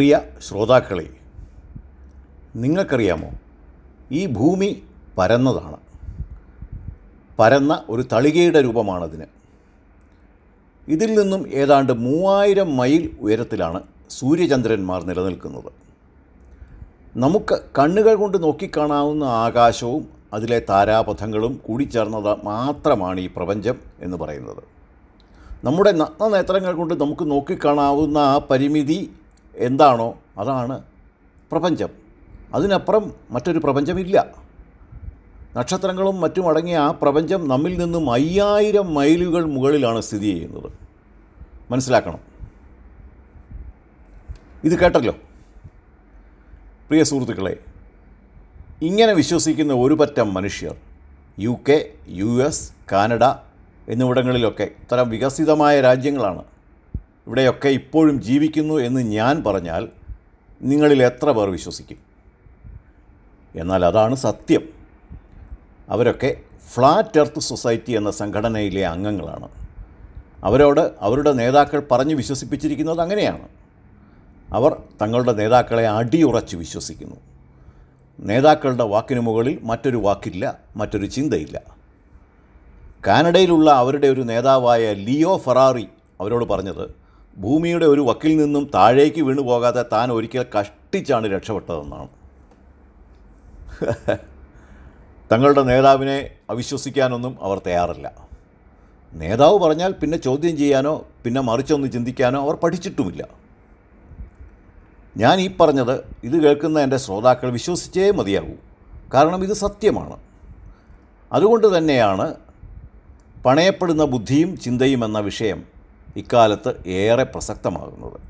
പ്രിയ ശ്രോതാക്കളെ നിങ്ങൾക്കറിയാമോ? ഈ ഭൂമി പരന്നതാണ്. പരന്ന ഒരു തളികയുടെ രൂപമാണതിന്. ഇതിൽ നിന്നും ഏതാണ്ട് മൂവായിരം മൈൽ ഉയരത്തിലാണ് സൂര്യചന്ദ്രന്മാർ നിലനിൽക്കുന്നത്. നമുക്ക് കണ്ണുകൾ കൊണ്ട് നോക്കിക്കാണാവുന്ന ആകാശവും അതിലെ താരാപഥങ്ങളും കൂടിച്ചേർന്നത് മാത്രമാണ് ഈ പ്രപഞ്ചം എന്ന് പറയുന്നത്. നമ്മുടെ നഗ്നനേത്രങ്ങൾ കൊണ്ട് നമുക്ക് നോക്കിക്കാണാവുന്ന ആ പരിമിതി എന്താണോ അതാണ് പ്രപഞ്ചം. അതിനപ്പുറം മറ്റൊരു പ്രപഞ്ചമില്ല. നക്ഷത്രങ്ങളും മറ്റും അടങ്ങിയ ആ പ്രപഞ്ചം നമ്മിൽ നിന്നും അയ്യായിരം മൈലുകൾ മുകളിലാണ് സ്ഥിതി ചെയ്യുന്നത്. മനസ്സിലാക്കണം. ഇത് കേട്ടല്ലോ. പ്രിയ സുഹൃത്തുക്കളെ ഇങ്ങനെ വിശ്വസിക്കുന്ന ഒരു പറ്റം മനുഷ്യർ U K U S Canada എന്നിവിടങ്ങളിലൊക്കെ ഇത്തരം വികസിതമായ രാജ്യങ്ങളാണ്. ഇവിടെയൊക്കെ ഇപ്പോഴും ജീവിക്കുന്നു എന്ന് ഞാൻ പറഞ്ഞാൽ നിങ്ങളിൽ എത്ര പേർ വിശ്വസിക്കും? എന്നാൽ അതാണ് സത്യം. അവരൊക്കെ ഫ്ലാറ്റ് എർത്ത് സൊസൈറ്റി എന്ന സംഘടനയിലെ അംഗങ്ങളാണ്. അവരോട് അവരുടെ നേതാക്കൾ പറഞ്ഞ് വിശ്വസിപ്പിച്ചിരിക്കുന്നത് അങ്ങനെയാണ്. അവർ തങ്ങളുടെ നേതാക്കളെ അടിയുറച്ച് വിശ്വസിക്കുന്നു. നേതാക്കളുടെ വാക്കിന് മുകളിൽ മറ്റൊരു വാക്കില്ല മറ്റൊരു ചിന്തയില്ല. കാനഡയിലുള്ള അവരുടെ ഒരു നേതാവായ ലിയോ ഫെറാറി അവരോട് പറഞ്ഞത് ഭൂമിയുടെ ഒരു വക്കിൽ നിന്നും താഴേക്ക് വീണു പോകാതെ താൻ ഒരിക്കൽ കഷ്ടിച്ചാണ് രക്ഷപ്പെട്ടതെന്നാണ്. തങ്ങളുടെ നേതാവിനെ അവിശ്വസിക്കാനൊന്നും അവർ തയ്യാറല്ല. നേതാവ് പറഞ്ഞാൽ പിന്നെ ചോദ്യം ചെയ്യാനോ പിന്നെ മറിച്ചൊന്ന് ചിന്തിക്കാനോ അവർ പഠിച്ചിട്ടുമില്ല. ഞാൻ ഈ പറഞ്ഞത് ഇത് കേൾക്കുന്ന എന്റെ ശ്രോതാക്കൾ വിശ്വസിച്ചേ മതിയാകൂ. കാരണം ഇത് സത്യമാണ്. അതുകൊണ്ട് തന്നെയാണ് പണയപ്പെടുന്ന ബുദ്ധിയും ചിന്തയും എന്ന വിഷയം ഇക്കാലത്ത് ഏറെ പ്രസക്തമാകുന്നത്.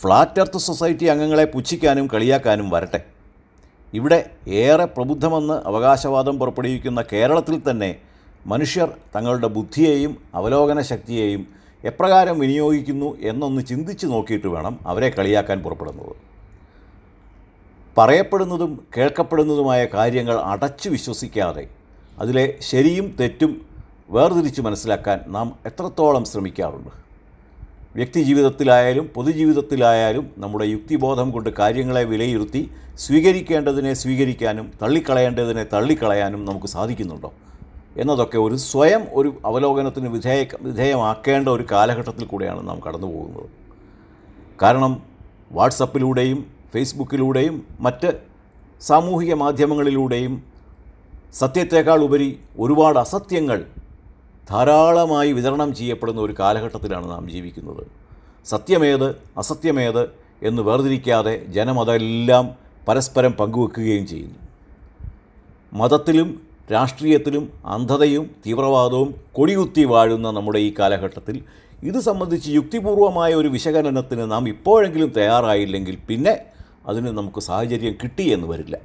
ഫ്ലാറ്റ് എർത്ത് സൊസൈറ്റി അംഗങ്ങളെ പുച്ഛിക്കാനും കളിയാക്കാനും വരട്ടെ. ഇവിടെ ഏറെ പ്രബുദ്ധമെന്ന് അവകാശവാദം പുറപ്പെടുവിക്കുന്ന കേരളത്തിൽ തന്നെ മനുഷ്യർ തങ്ങളുടെ ബുദ്ധിയെയും അവലോകന ശക്തിയെയും എപ്രകാരം വിനിയോഗിക്കുന്നു എന്നൊന്ന് ചിന്തിച്ച് നോക്കിയിട്ട് വേണം അവരെ കളിയാക്കാൻ പുറപ്പെടുന്നത്. പറയപ്പെടുന്നതും കേൾക്കപ്പെടുന്നതുമായ കാര്യങ്ങൾ അടച്ചു വിശ്വസിക്കാതെ അതിലെ ശരിയും തെറ്റും വേർതിരിച്ച് മനസ്സിലാക്കാൻ നാം എത്രത്തോളം ശ്രമിക്കാറുണ്ട്? വ്യക്തി ജീവിതത്തിലായാലും പൊതുജീവിതത്തിലായാലും നമ്മുടെ യുക്തിബോധം കൊണ്ട് കാര്യങ്ങളെ വിലയിരുത്തി സ്വീകരിക്കേണ്ടതിനെ സ്വീകരിക്കാനും തള്ളിക്കളയേണ്ടതിനെ തള്ളിക്കളയാനും നമുക്ക് സാധിക്കുന്നുണ്ടോ? എന്നതൊക്കെ ഒരു സ്വയം ഒരു അവലോകനത്തിന് വിധേയ വിധേയമാക്കേണ്ട ഒരു കാലഘട്ടത്തിൽ കൂടെയാണ് നാം കടന്നു പോകുന്നത്. കാരണം വാട്സപ്പിലൂടെയും ഫേസ്ബുക്കിലൂടെയും മറ്റ് സാമൂഹിക മാധ്യമങ്ങളിലൂടെയും സത്യത്തേക്കാൾ ഉപരി ഒരുപാട് അസത്യങ്ങൾ ധാരാളമായി വിതരണം ചെയ്യപ്പെടുന്ന ഒരു കാലഘട്ടത്തിലാണ് നാം ജീവിക്കുന്നത്. സത്യമേത് അസത്യമേത് എന്ന് വേർതിരിക്കാതെ ജനം അതെല്ലാം പരസ്പരം പങ്കുവെക്കുകയും ചെയ്യുന്നു. മതത്തിലും രാഷ്ട്രീയത്തിലും അന്ധതയും തീവ്രവാദവും കൊടികുത്തി വാഴുന്ന നമ്മുടെ ഈ കാലഘട്ടത്തിൽ ഇത് സംബന്ധിച്ച് യുക്തിപൂർവമായ ഒരു വിശകലനത്തിന് നാം ഇപ്പോഴെങ്കിലും തയ്യാറായില്ലെങ്കിൽ പിന്നെ അതിന് നമുക്ക് സാഹചര്യം കിട്ടിയെന്ന് വരില്ല.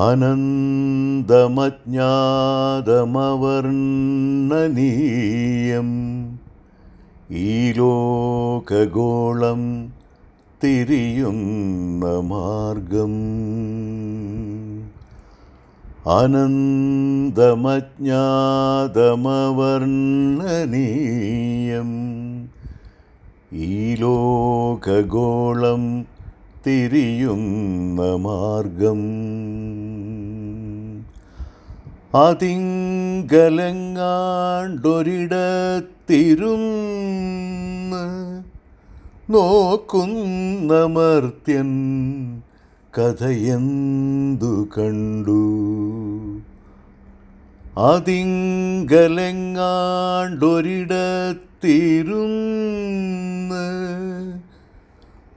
അനന്തമജ്ഞാതമവർണനീയം ഈ ലോകഗോളം തിരിയുന്ന മാർഗം. അനന്തമജ്ഞാതമവർണനീയം ഈ ലോകഗോളം തിരിയുന്ന മാർഗം. അതിങ്കലങ്ങാണ്ടൊരിടത്തിരുന്ന് നോക്കുന്ന മർത്യൻ കഥയെന്തു കണ്ടു? അതിങ്കലങ്ങാണ്ടൊരിടത്തിരുന്ന്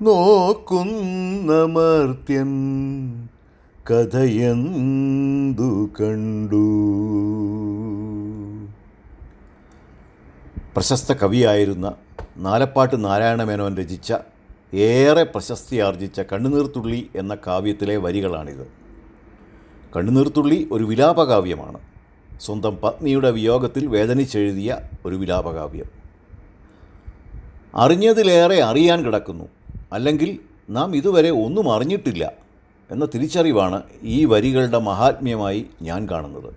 നോക്കുന്ന മർത്യൻ കഥയെന്തു കണ്ടു? പ്രശസ്ത കവിയായിരുന്ന നാലപ്പാട്ട് നാരായണമേനോൻ രചിച്ച ഏറെ പ്രശസ്തിയാർജിച്ച കണ്ണുനീർത്തുള്ളി എന്ന കാവ്യത്തിലെ വരികളാണിത്. കണ്ണുനീർത്തുള്ളി ഒരു വിലാപകാവ്യമാണ്. സ്വന്തം പത്നിയുടെ വിയോഗത്തിൽ വേദനിച്ചെഴുതിയ ഒരു വിലാപകാവ്യം. അറിഞ്ഞതിലേറെ അറിയാൻ കിടക്കുന്നു. അല്ലെങ്കിൽ നാം ഇതുവരെ ഒന്നും അറിഞ്ഞിട്ടില്ല. എന്ന തിരിച്ചറിവാണ് ഈ വരികളുടെ മഹാത്മ്യമായി ഞാൻ കാണുന്നത്.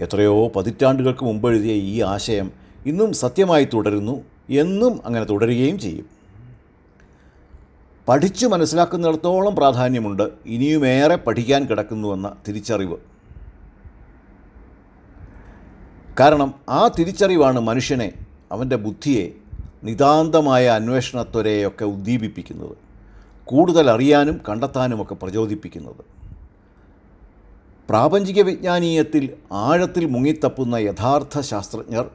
എത്രയോ പതിറ്റാണ്ടുകൾക്ക് മുമ്പെഴുതിയ ഈ ആശയം ഇന്നും സത്യമായി തുടരുന്നു എന്നും അങ്ങനെ തുടരുകയും ചെയ്യും. പഠിച്ചു മനസ്സിലാക്കുന്നിടത്തോളം പ്രാധാന്യമുണ്ട് ഇനിയുമേറെ പഠിക്കാൻ കിടക്കുന്നുവെന്ന തിരിച്ചറിവ്. കാരണം ആ തിരിച്ചറിവാണ് മനുഷ്യനെ അവന്റെ ബുദ്ധിയെ നിതാന്തമായ അന്വേഷണത്വരെയൊക്കെ ഉദ്ദീപിപ്പിക്കുന്നത്. കൂടുതൽ അറിയാനും കണ്ടെത്താനുമൊക്കെ പ്രചോദിപ്പിക്കുന്നത്. പ്രാപഞ്ചിക വിജ്ഞാനീയത്തിൽ ആഴത്തിൽ മുങ്ങിത്തപ്പുന്ന യഥാർത്ഥ ശാസ്ത്രജ്ഞർ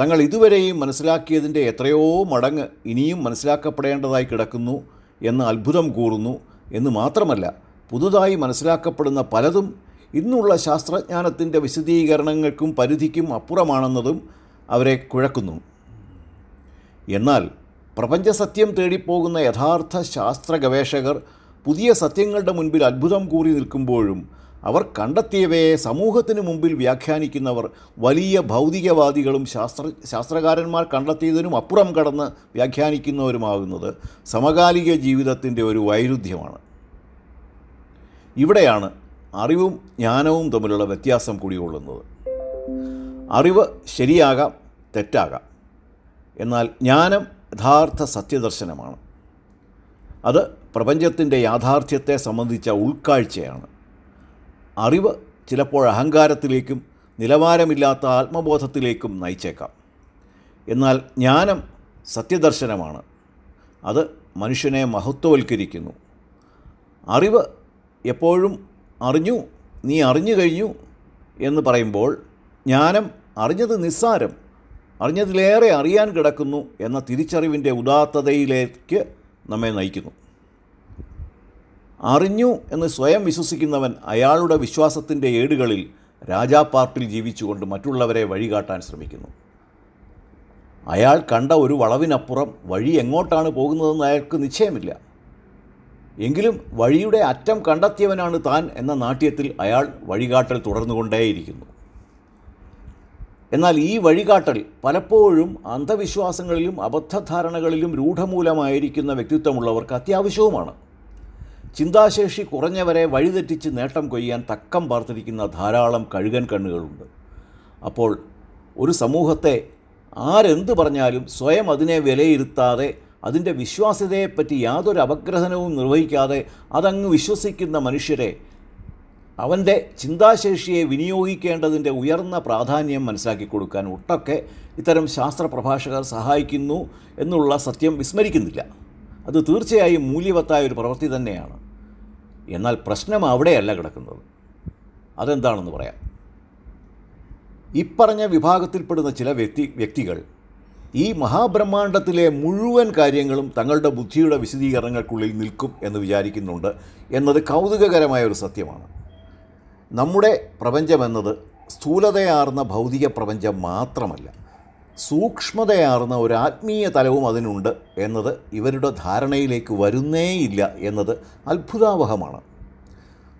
തങ്ങൾ ഇതുവരെയും മനസ്സിലാക്കിയതിന്റെ എത്രയോ മടങ്ങ് ഇനിയും മനസ്സിലാക്കപ്പെടേണ്ടതായി കിടക്കുന്നു എന്ന് അത്ഭുതം കൂറുന്നു എന്ന് മാത്രമല്ല പുതുതായി മനസ്സിലാക്കപ്പെടുന്ന പലതും ഇന്നുള്ള ശാസ്ത്രജ്ഞാനത്തിന്റെ വിശദീകരണങ്ങൾക്കും പരിധിക്കും അപ്പുറമാണെന്നതും അവരെ കുഴക്കുന്നു. എന്നാൽ പ്രപഞ്ചസത്യം തേടിപ്പോകുന്ന യഥാർത്ഥ ശാസ്ത്ര ഗവേഷകർ പുതിയ സത്യങ്ങളുടെ മുൻപിൽ അത്ഭുതം കൂറി നിൽക്കുമ്പോഴും അവർ കണ്ടെത്തിയവയെ സമൂഹത്തിന് മുമ്പിൽ വ്യാഖ്യാനിക്കുന്നവർ വലിയ ഭൗതികവാദികളും ശാസ്ത്ര ശാസ്ത്രകാരന്മാർ കണ്ടെത്തിയതിനും അപ്പുറം കടന്ന് വ്യാഖ്യാനിക്കുന്നവരുമാകുന്നത് സമകാലിക ജീവിതത്തിന്റെ ഒരു വൈരുദ്ധ്യമാണ്. ഇവിടെയാണ് അറിവും ജ്ഞാനവും തമ്മിലുള്ള വ്യത്യാസം കൂടിയുള്ളത് അറിവ് ശരിയാകാം തെറ്റാകാം. എന്നാൽ ജ്ഞാനം യഥാർത്ഥ സത്യദർശനമാണ്. അത് പ്രപഞ്ചത്തിന്റെ യാഥാർത്ഥ്യത്തെ സംബന്ധിച്ച ഉൾക്കാഴ്ചയാണ്. അറിവ് ചിലപ്പോൾ അഹങ്കാരത്തിലേക്കും നിലവാരമില്ലാത്ത ആത്മബോധത്തിലേക്കും നയിച്ചേക്കാം. എന്നാൽ ജ്ഞാനം സത്യദർശനമാണ്. അത് മനുഷ്യനെ മഹത്വവൽക്കരിക്കുന്നു. അറിവ് എപ്പോഴും അറിഞ്ഞു നീ അറിഞ്ഞു കഴിഞ്ഞു എന്ന് പറയുമ്പോൾ ജ്ഞാനം അറിഞ്ഞത് നിസ്സാരം. അറിഞ്ഞതിലേറെ അറിയാൻ കിടക്കുന്നു എന്ന തിരിച്ചറിവിന്റെ ഉദാത്തതയിലേക്ക് നമ്മെ നയിക്കുന്നു. അറിഞ്ഞു എന്ന് സ്വയം വിശ്വസിക്കുന്നവൻ അയാളുടെ വിശ്വാസത്തിന്റെ ഏടുകളിൽ രാജാപാർട്ടിൽ ജീവിച്ചുകൊണ്ട് മറ്റുള്ളവരെ വഴികാട്ടാൻ ശ്രമിക്കുന്നു. അയാൾ കണ്ട ഒരു വളവിനപ്പുറം വഴി എങ്ങോട്ടാണ് പോകുന്നതെന്ന് അയാൾക്ക് നിശ്ചയമില്ല. എങ്കിലും വഴിയുടെ അറ്റം കണ്ടെത്തിയവനാണ് താൻ എന്ന നാട്യത്തിൽ അയാൾ വഴികാട്ടൽ തുടർന്നുകൊണ്ടേയിരിക്കുന്നു. എന്നാൽ ഈ വഴികാട്ടൽ പലപ്പോഴും അന്ധവിശ്വാസങ്ങളിലും അബദ്ധധാരണകളിലും രൂഢമൂലമായിരിക്കുന്ന വ്യക്തിത്വമുള്ളവർക്ക് അത്യാവശ്യവുമാണ്. ചിന്താശേഷി കുറഞ്ഞവരെ വഴിതെറ്റിച്ച് നേട്ടം കൊയ്യാൻ തക്കം പാർത്തിരിക്കുന്ന ധാരാളം കഴുകൻ കണ്ണുകളുണ്ട്. അപ്പോൾ ഒരു സമൂഹത്തെ ആരെന്ത് പറഞ്ഞാലും സ്വയം അതിനെ വിലയിരുത്താതെ അതിന്റെ വിശ്വാസ്യതയെപ്പറ്റി യാതൊരു അപഗ്രഹനവും നിർവഹിക്കാതെ അതങ്ങ് വിശ്വസിക്കുന്ന മനുഷ്യരെ അവന്റെ ചിന്താശേഷിയെ വിനിയോഗിക്കേണ്ടതിന്റെ ഉയർന്ന പ്രാധാന്യം മനസ്സിലാക്കി കൊടുക്കാൻ ഒട്ടൊക്കെ ഇത്തരം ശാസ്ത്ര പ്രഭാഷകർ സഹായിക്കുന്നു എന്നുള്ള സത്യം വിസ്മരിക്കുന്നില്ല. അത് തീർച്ചയായും മൂല്യവത്തായ ഒരു പ്രവൃത്തി തന്നെയാണ്. എന്നാൽ പ്രശ്നം അവിടെയല്ല കിടക്കുന്നത്. അതെന്താണെന്ന് പറയാം. ഇപ്പറഞ്ഞ വിഭാഗത്തിൽപ്പെടുന്ന ചില വ്യക്തി വ്യക്തികൾ ഈ മഹാബ്രഹ്മാണ്ടത്തിലെ മുഴുവൻ കാര്യങ്ങളും തങ്ങളുടെ ബുദ്ധിയുടെ വിശദീകരണങ്ങൾക്കുള്ളിൽ നിൽക്കും എന്ന് വിചാരിക്കുന്നുണ്ട് എന്നത് കൗതുകകരമായ ഒരു സത്യമാണ്. നമ്മുടെ പ്രപഞ്ചമെന്നത് സ്ഥൂലതയാർന്ന ഭൗതിക പ്രപഞ്ചം മാത്രമല്ല. സൂക്ഷ്മതയാർന്ന ഒരു ആത്മീയ തലവും അതിനുണ്ട് എന്നത് ഇവരുടെ ധാരണയിലേക്ക് വരുന്നേയില്ല എന്നത് അത്ഭുതാവഹമാണ്.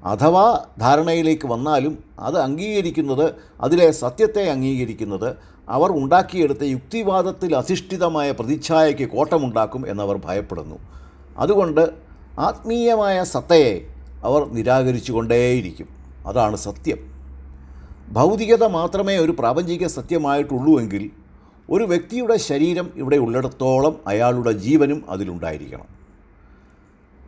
അഥവാ ധാരണയിലേക്ക് വന്നാലും അത് അംഗീകരിക്കുന്നത് അതിലെ സത്യത്തെ അംഗീകരിക്കുന്നത് അവർ ഉണ്ടാക്കിയെടുത്ത യുക്തിവാദത്തിൽ അധിഷ്ഠിതമായ പ്രതിച്ഛായയ്ക്ക് കോട്ടമുണ്ടാക്കും എന്നവർ ഭയപ്പെടുന്നു. അതുകൊണ്ട് ആത്മീയമായ സത്തയെ അവർ നിരാകരിച്ചു കൊണ്ടേയിരിക്കും അതാണ് സത്യം. ഭൗതികത മാത്രമേ ഒരു പ്രാപഞ്ചിക സത്യമായിട്ടുള്ളൂവെങ്കിൽ ഒരു വ്യക്തിയുടെ ശരീരം ഇവിടെ ഉള്ളിടത്തോളം അയാളുടെ ജീവനും അതിലുണ്ടായിരിക്കണം.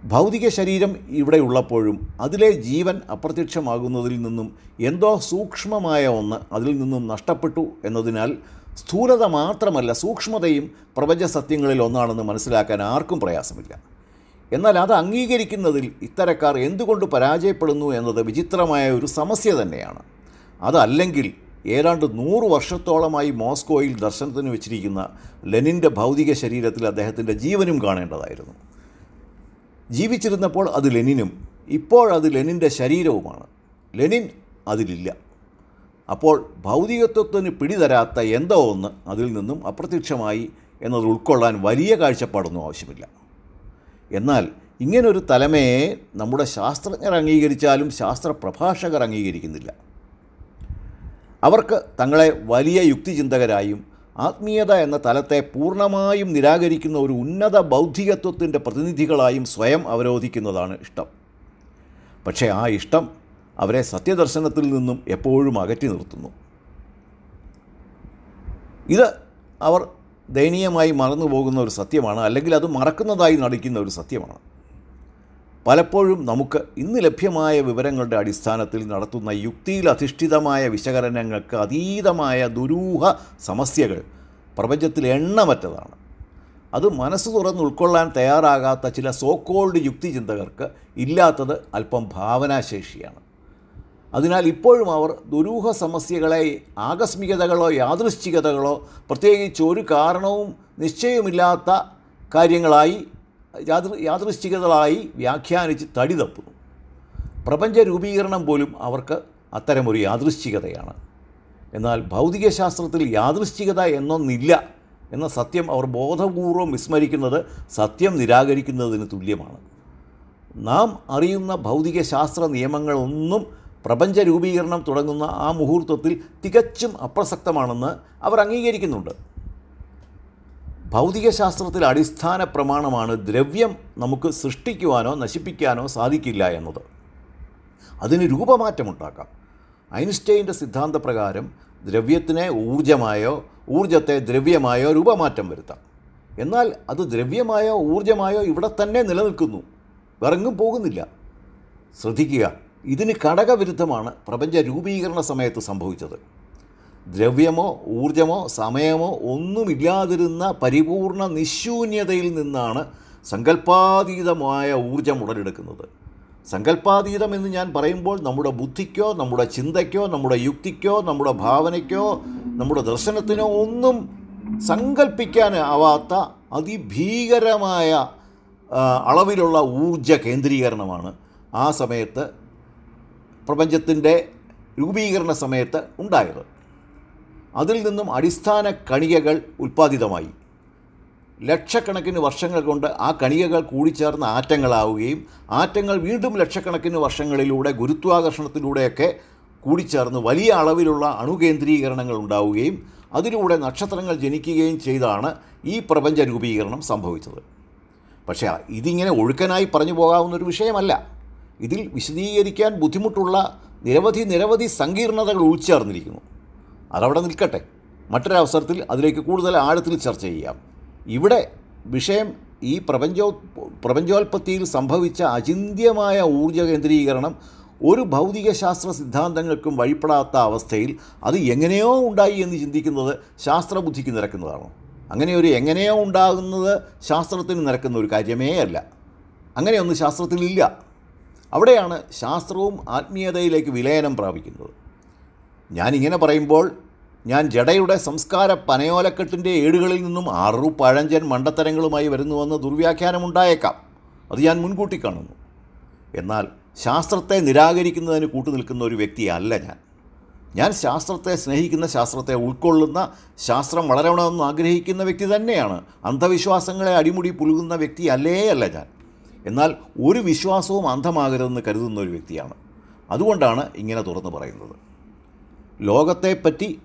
ഭൗതിക ശരീരം ഇവിടെ ഉള്ളപ്പോഴും അതിലെ ജീവൻ അപ്രത്യക്ഷമാകുന്നതിൽ നിന്നും എന്തോ സൂക്ഷ്മമായ ഒന്ന് അതിൽ നിന്നും നഷ്ടപ്പെട്ടു എന്നതിനാൽ സ്ഥൂലത മാത്രമല്ല സൂക്ഷ്മതയും പ്രപഞ്ച സത്യങ്ങളിൽ ഒന്നാണെന്ന് മനസ്സിലാക്കാൻ ആർക്കും പ്രയാസമില്ല. എന്നാൽ അത് അംഗീകരിക്കുന്നതിൽ ഇത്തരക്കാർ എന്തുകൊണ്ട് പരാജയപ്പെടുന്നു എന്നത് വിചിത്രമായ ഒരു സമസ്യ തന്നെയാണ്. അതല്ലെങ്കിൽ ഏതാണ്ട് നൂറ് വർഷത്തോളമായി മോസ്കോയിൽ ദർശനത്തിന് വെച്ചിരിക്കുന്ന ലെനിന്റെ ഭൗതിക ശരീരത്തിൽ അദ്ദേഹത്തിന്റെ ജീവനും കാണേണ്ടതായിരുന്നു. ജീവിച്ചിരുന്നപ്പോൾ അത് ലെനിനും ഇപ്പോൾ അത് ലെനിന്റെ ശരീരവുമാണ്. ലെനിൻ അതിലില്ല. അപ്പോൾ ഭൗതികത്വത്തിന് പിടിതരാത്ത എന്തോ ഒന്ന് അതിൽ നിന്നും അപ്രത്യക്ഷമായി എന്നത് ഉൾക്കൊള്ളാൻ വലിയ കാഴ്ചപ്പാടൊന്നും ആവശ്യമില്ല. എന്നാൽ ഇങ്ങനൊരു തലമയെ നമ്മുടെ ശാസ്ത്രജ്ഞർ അംഗീകരിച്ചാലും ശാസ്ത്ര പ്രഭാഷകർ അംഗീകരിക്കുന്നില്ല. അവർക്ക് തങ്ങളെ വലിയ യുക്തിചിന്തകരായും ആത്മീയത എന്ന തലത്തെ പൂർണമായും നിരാകരിക്കുന്ന ഒരു ഉന്നത ബൗദ്ധികത്വത്തിന്റെ പ്രതിനിധികളായും സ്വയം അവരോധിക്കുന്നതാണ് ഇഷ്ടം. പക്ഷേ ആ ഇഷ്ടം അവരെ സത്യദർശനത്തിൽ നിന്നും എപ്പോഴും അകറ്റി നിർത്തുന്നു. ഇത് അവർ ദയനീയമായി മറന്നു പോകുന്ന ഒരു സത്യമാണ് അല്ലെങ്കിൽ അത് മറക്കുന്നതായി നടിക്കുന്ന ഒരു സത്യമാണ്. പലപ്പോഴും നമുക്ക് ഇന്ന് ലഭ്യമായ വിവരങ്ങളുടെ അടിസ്ഥാനത്തിൽ നടത്തുന്ന യുക്തിയിൽ അധിഷ്ഠിതമായ വിശകലനങ്ങൾക്ക് അതീതമായ ദുരൂഹ സമസ്യകൾ പ്രപഞ്ചത്തിൽ എണ്ണമറ്റതാണ്. അത് മനസ്സ് തുറന്ന് ഉൾക്കൊള്ളാൻ തയ്യാറാകാത്ത ചില സോക്കോൾഡ് യുക്തിചിന്തകർക്ക് ഇല്ലാത്തത് അല്പം ഭാവനാശേഷിയാണ്. അതിനാൽ ഇപ്പോഴും അവർ ദുരൂഹ സമസ്യകളെ ആകസ്മികതകളോ യാദൃശ്ചികതകളോ പ്രത്യേകിച്ച് ഒരു കാരണവും നിശ്ചയമില്ലാത്ത കാര്യങ്ങളായി യാദൃ യാദൃശ്ചികതകളായി വ്യാഖ്യാനിച്ച് തടി തപ്പുന്നു. പ്രപഞ്ച രൂപീകരണം പോലും അവർക്ക് അത്തരമൊരു യാദൃശ്ചികതയാണ്. എന്നാൽ ഭൗതികശാസ്ത്രത്തിൽ യാദൃശ്ചികത എന്നൊന്നില്ല എന്ന സത്യം അവർ ബോധപൂർവം വിസ്മരിക്കുന്നത് സത്യം നിരാകരിക്കുന്നതിന് തുല്യമാണ്. നാം അറിയുന്ന ഭൗതികശാസ്ത്ര നിയമങ്ങളൊന്നും പ്രപഞ്ച രൂപീകരണം തുടങ്ങുന്ന ആ മുഹൂർത്തത്തിൽ തികച്ചും അപ്രസക്തമാണെന്ന് അവർ അംഗീകരിക്കുന്നുണ്ട്. ഭൗതികശാസ്ത്രത്തിലെ അടിസ്ഥാന പ്രമാണമാണ് ദ്രവ്യം നമുക്ക് സൃഷ്ടിക്കുവാനോ നശിപ്പിക്കാനോ സാധിക്കില്ല എന്നത്. അതിന് രൂപമാറ്റമുണ്ടാക്കാം. ഐൻസ്റ്റൈന്റെ സിദ്ധാന്തപ്രകാരം ദ്രവ്യത്തിനെ ഊർജമായോ ഊർജത്തെ ദ്രവ്യമായോ രൂപമാറ്റം വരുത്താം. എന്നാൽ അത് ദ്രവ്യമായോ ഊർജമായോ ഇവിടെ തന്നെ നിലനിൽക്കുന്നു. വിറങ്ങും പോകുന്നില്ല. ശ്രദ്ധിക്കുക. ഇതിന് ഘടകവിരുദ്ധമാണ് പ്രപഞ്ച രൂപീകരണ സമയത്ത് സംഭവിച്ചത്. ദ്രവ്യമോ ഊർജമോ സമയമോ ഒന്നുമില്ലാതിരുന്ന പരിപൂർണ നിശൂന്യതയിൽ നിന്നാണ് സങ്കല്പാതീതമായ ഊർജം ഉടലെടുക്കുന്നത്. സങ്കല്പാതീതം എന്ന് ഞാൻ പറയുമ്പോൾ നമ്മുടെ ബുദ്ധിക്കോ നമ്മുടെ ചിന്തയ്ക്കോ നമ്മുടെ യുക്തിക്കോ നമ്മുടെ ഭാവനയ്ക്കോ നമ്മുടെ ദർശനത്തിനോ ഒന്നും സങ്കല്പിക്കാൻ ആവാത്ത അതിഭീകരമായ അളവിലുള്ള ഊർജ കേന്ദ്രീകരണമാണ് ആ സമയത്ത് പ്രപഞ്ചത്തിന്റെ രൂപീകരണ സമയത്ത് ഉണ്ടായത്. അതിൽ നിന്നും അടിസ്ഥാന കണികകൾ ഉൽപ്പാദിതമായി. ലക്ഷക്കണക്കിന് വർഷങ്ങൾ കൊണ്ട് ആ കണികകൾ കൂടിച്ചേർന്ന് ആറ്റങ്ങളാവുകയും ആറ്റങ്ങൾ വീണ്ടും ലക്ഷക്കണക്കിന് വർഷങ്ങളിലൂടെ ഗുരുത്വാകർഷണത്തിലൂടെയൊക്കെ കൂടിച്ചേർന്ന് വലിയ അളവിലുള്ള അണുകേന്ദ്രീകരണങ്ങൾ ഉണ്ടാവുകയും അതിലൂടെ നക്ഷത്രങ്ങൾ ജനിക്കുകയും ചെയ്താണ് ഈ പ്രപഞ്ച രൂപീകരണം സംഭവിച്ചത്. പക്ഷേ ഇതിങ്ങനെ ഒഴുക്കനായി പറഞ്ഞു പോകാവുന്നൊരു വിഷയമല്ല. ഇതിൽ വിശദീകരിക്കാൻ ബുദ്ധിമുട്ടുള്ള നിരവധി നിരവധി സങ്കീർണതകൾ ഉൾച്ചേർന്നിരിക്കുന്നു. അതവിടെ നിൽക്കട്ടെ. മറ്റൊരവസരത്തിൽ അതിലേക്ക് കൂടുതൽ ആഴത്തിൽ ചർച്ച ചെയ്യാം. ഇവിടെ വിഷയം ഈ പ്രപഞ്ചോ പ്രപഞ്ചോൽപത്തിയിൽ സംഭവിച്ച അചിന്ത്യമായ ഊർജ കേന്ദ്രീകരണം ഒരു ഭൗതികശാസ്ത്ര സിദ്ധാന്തങ്ങൾക്കും വഴിപ്പെടാത്ത അവസ്ഥയിൽ അത് എങ്ങനെയോ ഉണ്ടായി എന്ന് ചിന്തിക്കുന്നത് ശാസ്ത്രബുദ്ധിക്ക് നിരക്കുന്നതാണ്. അങ്ങനെ ഒരു എങ്ങനെയോ ഉണ്ടാകുന്നത് ശാസ്ത്രത്തിന് നിരക്കുന്ന ഒരു കാര്യമേ അല്ല. അങ്ങനെയൊന്നും ശാസ്ത്രത്തിലില്ല. അവിടെയാണ് ശാസ്ത്രവും ആത്മീയതയിലേക്ക് വിലയനം പ്രാപിക്കുന്നത്. ഞാനിങ്ങനെ പറയുമ്പോൾ ഞാൻ ജഡയുടെ സംസ്കാര പനയോലക്കെട്ടിന്റെ ഏടുകളിൽ നിന്നും ആറു പഴഞ്ചൻ മണ്ടത്തരങ്ങളുമായി വരുന്നുവെന്ന് ദുർവ്യാഖ്യാനമുണ്ടായേക്കാം. അത് ഞാൻ മുൻകൂട്ടി കാണുന്നു. എന്നാൽ ശാസ്ത്രത്തെ നിരാകരിക്കുന്നതിന് കൂട്ടുനിൽക്കുന്ന ഒരു വ്യക്തിയല്ല ഞാൻ. ഞാൻ ശാസ്ത്രത്തെ സ്നേഹിക്കുന്ന ശാസ്ത്രത്തെ ഉൾക്കൊള്ളുന്ന ശാസ്ത്രം വളരണമെന്ന് ആഗ്രഹിക്കുന്ന വ്യക്തി തന്നെയാണ്. അന്ധവിശ്വാസങ്ങളെ അടിമുടി പുലുകുന്ന വ്യക്തി അല്ലേ അല്ല ഞാൻ. എന്നാൽ ഒരു വിശ്വാസവും അന്ധമാകരുതെന്ന് കരുതുന്ന ഒരു വ്യക്തിയാണ്. അതുകൊണ്ടാണ് ഇങ്ങനെ തുറന്നു പറയുന്നത്. ലോകത്തെപ്പറ്റി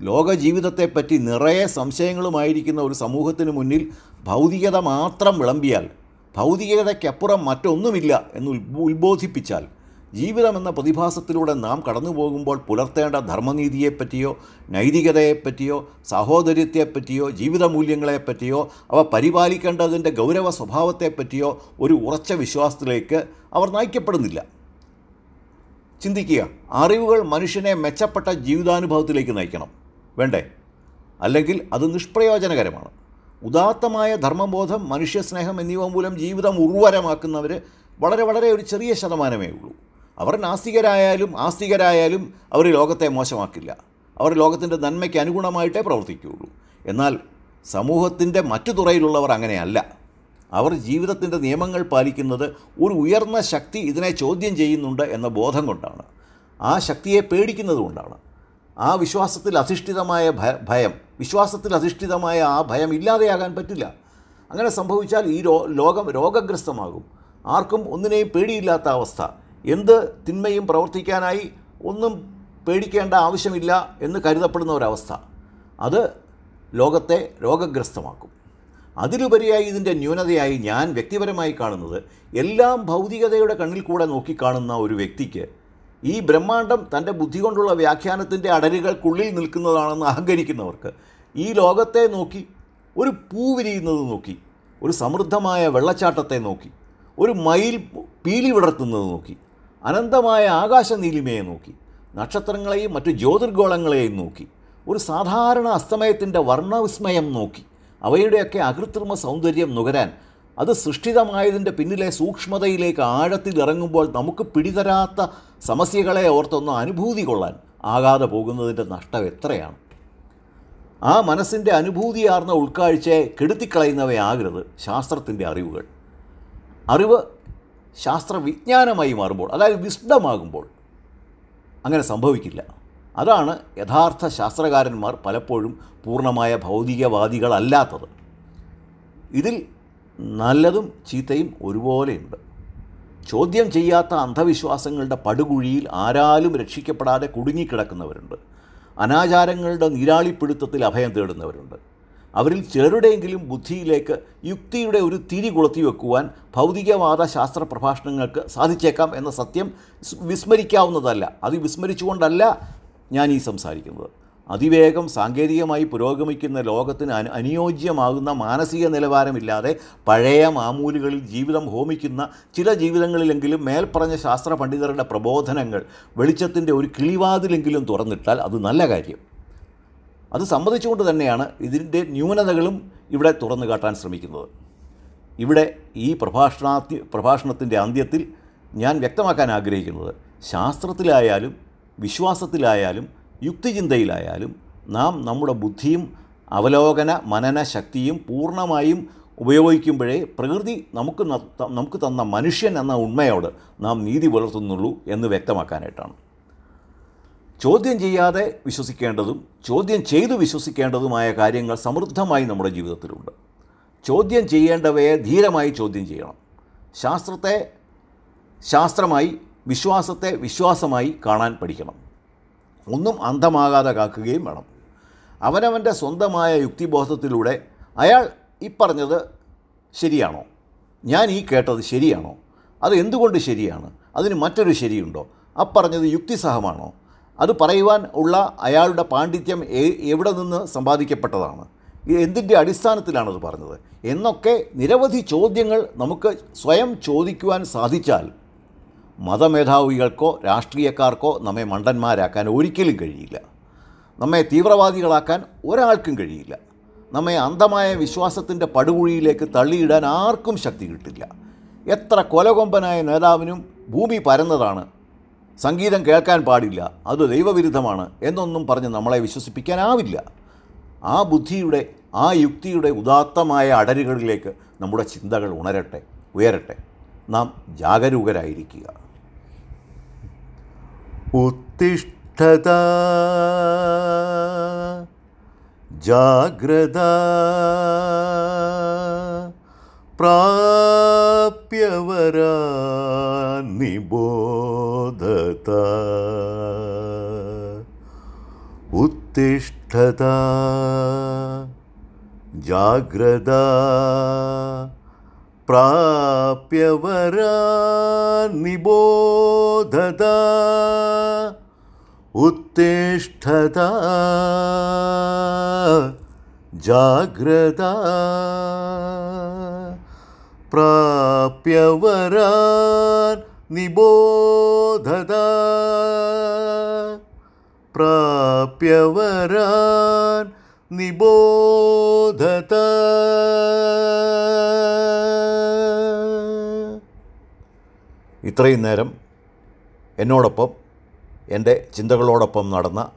ലോക ജീവിതത്തെപ്പറ്റി നിറയെ സംശയങ്ങളുമായിരിക്കുന്ന ഒരു സമൂഹത്തിന് മുന്നിൽ ഭൗതികത മാത്രം വിളമ്പിയാൽ ഭൗതികതയ്ക്കപ്പുറം മറ്റൊന്നുമില്ല എന്ന് ഉത്ബോ- ഉത്ബോധിപ്പിച്ചാൽ ജീവിതമെന്ന പ്രതിഭാസത്തിലൂടെ നാം കടന്നു പോകുമ്പോൾ പുലർത്തേണ്ട ധർമ്മനീതിയെപ്പറ്റിയോ നൈതികതയെപ്പറ്റിയോ സഹോദര്യത്തെപ്പറ്റിയോ ജീവിത മൂല്യങ്ങളെപ്പറ്റിയോ അവ പരിപാലിക്കേണ്ടതിന്റെ ഗൗരവ സ്വഭാവത്തെപ്പറ്റിയോ ഒരു ഉറച്ച വിശ്വാസത്തിലേക്ക് അവർ നയിക്കപ്പെടുന്നില്ല. ചിന്തിക്കുക അറിവുകൾ മനുഷ്യനെ മെച്ചപ്പെട്ട ജീവിതാനുഭവത്തിലേക്ക് നയിക്കണം. വേണ്ടേ? അല്ലെങ്കിൽ അത് നിഷ്പ്രയോജനകരമാണ്. ഉദാത്തമായ ധർമ്മബോധം മനുഷ്യസ്നേഹം എന്നിവ മൂലം ജീവിതം ഉർവരമാക്കുന്നവർ വളരെ വളരെ ഒരു ചെറിയ ശതമാനമേ ഉള്ളൂ. അവർ നാസ്തികരായാലും ആസ്തികരായാലും അവർ ലോകത്തെ മോശമാക്കില്ല. അവർ ലോകത്തിന്റെ നന്മയ്ക്ക് അനുഗുണമായിട്ടേ പ്രവർത്തിക്കുകയുള്ളൂ. എന്നാൽ സമൂഹത്തിന്റെ മറ്റു തുറയിലുള്ളവർ അങ്ങനെയല്ല. അവർ ജീവിതത്തിന്റെ നിയമങ്ങൾ പാലിക്കുന്നത് ഒരു ഉയർന്ന ശക്തി ഇതിനെ ചോദ്യം ചെയ്യുന്നുണ്ട് എന്ന ബോധം കൊണ്ടാണ്. ആ ശക്തിയെ പേടിക്കുന്നത് കൊണ്ടാണ്. ആ വിശ്വാസത്തിൽ അധിഷ്ഠിതമായ ഭയം വിശ്വാസത്തിൽ അധിഷ്ഠിതമായ ആ ഭയം ഇല്ലാതെയാകാൻ പറ്റില്ല. അങ്ങനെ സംഭവിച്ചാൽ ഈ ലോകം രോഗഗ്രസ്തമാകും. ആർക്കും ഒന്നിനെയും പേടിയില്ലാത്ത അവസ്ഥ. എന്ത് തിന്മയും പ്രവർത്തിക്കാനായി ഒന്നും പേടിക്കേണ്ട ആവശ്യമില്ല എന്ന് കരുതപ്പെടുന്ന ഒരവസ്ഥ. അത് ലോകത്തെ രോഗഗ്രസ്തമാക്കും. അതിലുപരിയായി ഇതിന്റെ ന്യൂനതയായി ഞാൻ വ്യക്തിപരമായി കാണുന്നത് എല്ലാം ഭൗതികതയുടെ കണ്ണിൽ കൂടെ നോക്കിക്കാണുന്ന ഒരു വ്യക്തിക്ക് ഈ ബ്രഹ്മാണ്ടം തന്റെ ബുദ്ധി കൊണ്ടുള്ള വ്യാഖ്യാനത്തിന്റെ അടരുകൾക്കുള്ളിൽ നിൽക്കുന്നതാണെന്ന് അഹങ്കരിക്കുന്നവർക്ക് ഈ ലോകത്തെ നോക്കി ഒരു പൂ വിരിയുന്നത് നോക്കി ഒരു സമൃദ്ധമായ വെള്ളച്ചാട്ടത്തെ നോക്കി ഒരു മയിൽ പീലി വിടർത്തുന്നത് നോക്കി അനന്തമായ ആകാശ നീലിമയെ നോക്കി നക്ഷത്രങ്ങളെയും മറ്റു ജ്യോതിർഗോളങ്ങളെയും നോക്കി ഒരു സാധാരണ അസ്തമയത്തിന്റെ വർണവിസ്മയം നോക്കി അവയുടെയൊക്കെ അകൃത്രിമ സൗന്ദര്യം നുകരാൻ അത് സൃഷ്ടിതമായതിന്റെ പിന്നിലെ സൂക്ഷ്മതയിലേക്ക് ആഴത്തിൽ ഇറങ്ങുമ്പോൾ നമുക്ക് പിടിതരാത്ത സമസ്യകളെ ഓർത്തൊന്ന് അനുഭൂതി കൊള്ളാൻ ആകാതെ പോകുന്നതിന്റെ നഷ്ടം എത്രയാണ്? ആ മനസ്സിന്റെ അനുഭൂതിയാർന്ന ഉൾക്കാഴ്ചയെ കെടുത്തിക്കളയുന്നവയാകരുത് ശാസ്ത്രത്തിന്റെ അറിവുകൾ. അറിവ് ശാസ്ത്രവിജ്ഞാനമായി മാറുമ്പോൾ അതായത് വിസ്ഡമാകുമ്പോൾ അങ്ങനെ സംഭവിക്കില്ല. അതാണ് യഥാർത്ഥ ശാസ്ത്രകാരന്മാർ പലപ്പോഴും പൂർണമായ ഭൗതികവാദികളല്ലാത്തത്. ഇതിൽ നല്ലതും ചീത്തയും ഒരുപോലെയുണ്ട്. ചോദ്യം ചെയ്യാത്ത അന്ധവിശ്വാസങ്ങളുടെ പടുകുഴിയിൽ ആരാലും രക്ഷിക്കപ്പെടാതെ കുടുങ്ങിക്കിടക്കുന്നവരുണ്ട്. അനാചാരങ്ങളുടെ നീരാളിപ്പിടുത്തത്തിൽ അഭയം തേടുന്നവരുണ്ട്. അവരിൽ ചിലരുടെയെങ്കിലും ബുദ്ധിയിലേക്ക് യുക്തിയുടെ ഒരു തിരി കൊളുത്തി വെക്കുവാൻ ഭൗതികവാദ ശാസ്ത്ര പ്രഭാഷണങ്ങൾക്ക് സാധിച്ചേക്കാം എന്ന സത്യം വിസ്മരിക്കാവുന്നതല്ല. അത് വിസ്മരിച്ചുകൊണ്ടല്ല ഞാൻ ഈ സംസാരിക്കുന്നത്. അതിവേഗം സാങ്കേതികമായി പുരോഗമിക്കുന്ന ലോകത്തിന് അനു അനുയോജ്യമാകുന്ന മാനസിക നിലവാരമില്ലാതെ പഴയ മാമൂലുകളിൽ ജീവിതം ഹോമിക്കുന്ന ചില ജീവിതങ്ങളിലെങ്കിലും മേൽപ്പറഞ്ഞ ശാസ്ത്ര പണ്ഡിതരുടെ പ്രബോധനങ്ങൾ വെളിച്ചത്തിന്റെ ഒരു കിളിവാതിലെങ്കിലും തുറന്നിട്ടാൽ അത് നല്ല കാര്യം. അത് സമ്മതിച്ചുകൊണ്ട് തന്നെയാണ് ഇതിന്റെ ന്യൂനതകളും ഇവിടെ തുറന്നു കാട്ടാൻ ശ്രമിക്കുന്നത്. ഇവിടെ ഈ പ്രഭാഷണാത്തി പ്രഭാഷണത്തിന്റെ അന്ത്യത്തിൽ ഞാൻ വ്യക്തമാക്കാൻ ആഗ്രഹിക്കുന്നത് ശാസ്ത്രത്തിലായാലും വിശ്വാസത്തിലായാലും യുക്തിചിന്തയിലായാലും നാം നമ്മുടെ ബുദ്ധിയും അവലോകന മനന ശക്തിയും പൂർണമായും ഉപയോഗിക്കുമ്പോഴേ പ്രകൃതി നമുക്ക് നമുക്ക് തന്ന മനുഷ്യൻ എന്ന ഉണ്മയോട് നാം നീതി പുലർത്തുന്നുള്ളൂ എന്ന് വ്യക്തമാക്കാനായിട്ടാണ്. ചോദ്യം ചെയ്യാതെ വിശ്വസിക്കേണ്ടതും ചോദ്യം ചെയ്തു വിശ്വസിക്കേണ്ടതുമായ കാര്യങ്ങൾ സമൃദ്ധമായി നമ്മുടെ ജീവിതത്തിലുണ്ട്. ചോദ്യം ചെയ്യേണ്ടവയെ ധീരമായി ചോദ്യം ചെയ്യണം. ശാസ്ത്രത്തെ ശാസ്ത്രമായി വിശ്വാസത്തെ വിശ്വാസമായി കാണാൻ പഠിക്കണം. ഒന്നും അന്ധമാകാതെ കാക്കുകയും വേണം. അവനവന്റെ സ്വന്തമായ യുക്തിബോധത്തിലൂടെ അയാൾ ഈ പറഞ്ഞത് ശരിയാണോ? ഞാൻ ഈ കേട്ടത് ശരിയാണോ? അത് എന്തുകൊണ്ട് ശരിയാണ്? അതിന് മറ്റൊരു ശരിയുണ്ടോ? അപ്പറഞ്ഞത് യുക്തിസഹമാണോ? അത് പറയുവാൻ ഉള്ള അയാളുടെ പാണ്ഡിത്യം എവിടെ നിന്ന് സമ്പാദിക്കപ്പെട്ടതാണ്? എന്തിന്റെ അടിസ്ഥാനത്തിലാണത് പറഞ്ഞത്? എന്നൊക്കെ നിരവധി ചോദ്യങ്ങൾ നമുക്ക് സ്വയം ചോദിക്കുവാൻ സാധിച്ചാൽ മതമേധാവികൾക്കോ രാഷ്ട്രീയക്കാർക്കോ നമ്മെ മണ്ടന്മാരാക്കാൻ ഒരിക്കലും കഴിയില്ല. നമ്മെ തീവ്രവാദികളാക്കാൻ ഒരാൾക്കും കഴിയില്ല. നമ്മെ അന്ധമായ വിശ്വാസത്തിന്റെ പടുകുഴിയിലേക്ക് തള്ളിയിടാൻ ആർക്കും ശക്തി കിട്ടില്ല. എത്ര കൊലകൊമ്പനായ നേതാവിനും ഭൂമി പരന്നതാണ് സംഗീതം കേൾക്കാൻ പാടില്ല. അത് ദൈവവിരുദ്ധമാണ് എന്നൊന്നും പറഞ്ഞ് നമ്മളെ വിശ്വസിപ്പിക്കാനാവില്ല. ആ ബുദ്ധിയുടെ ആ യുക്തിയുടെ ഉദാത്തമായ അടരുകളിലേക്ക് നമ്മുടെ ചിന്തകൾ ഉണരട്ടെ ഉയരട്ടെ. നാം ജാഗരൂകരായിരിക്കുക. ഉത്തിഷ്ഠത ജാഗ്രത പ്രാപ്യവരാ നിബോധത ഉത്തിഷ്ഠത. ജാഗ്രത. പ്രാപ്യവരാ നിബോധത ഉത്തിഷ്ഠത. ജാഗ്രത. പ്രാപ്യവരാൻ നിബോധത പ്രാപ്യവരാൻ നിബോധത ഇത്രയും നേരം എന്നോടൊപ്പം എന്റെ ചിന്തകളോടൊപ്പം നടന്ന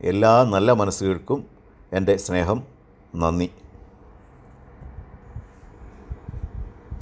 എല്ലാ നല്ല മനസ്സുകൾക്കും എന്റെ സ്നേഹം നന്ദി.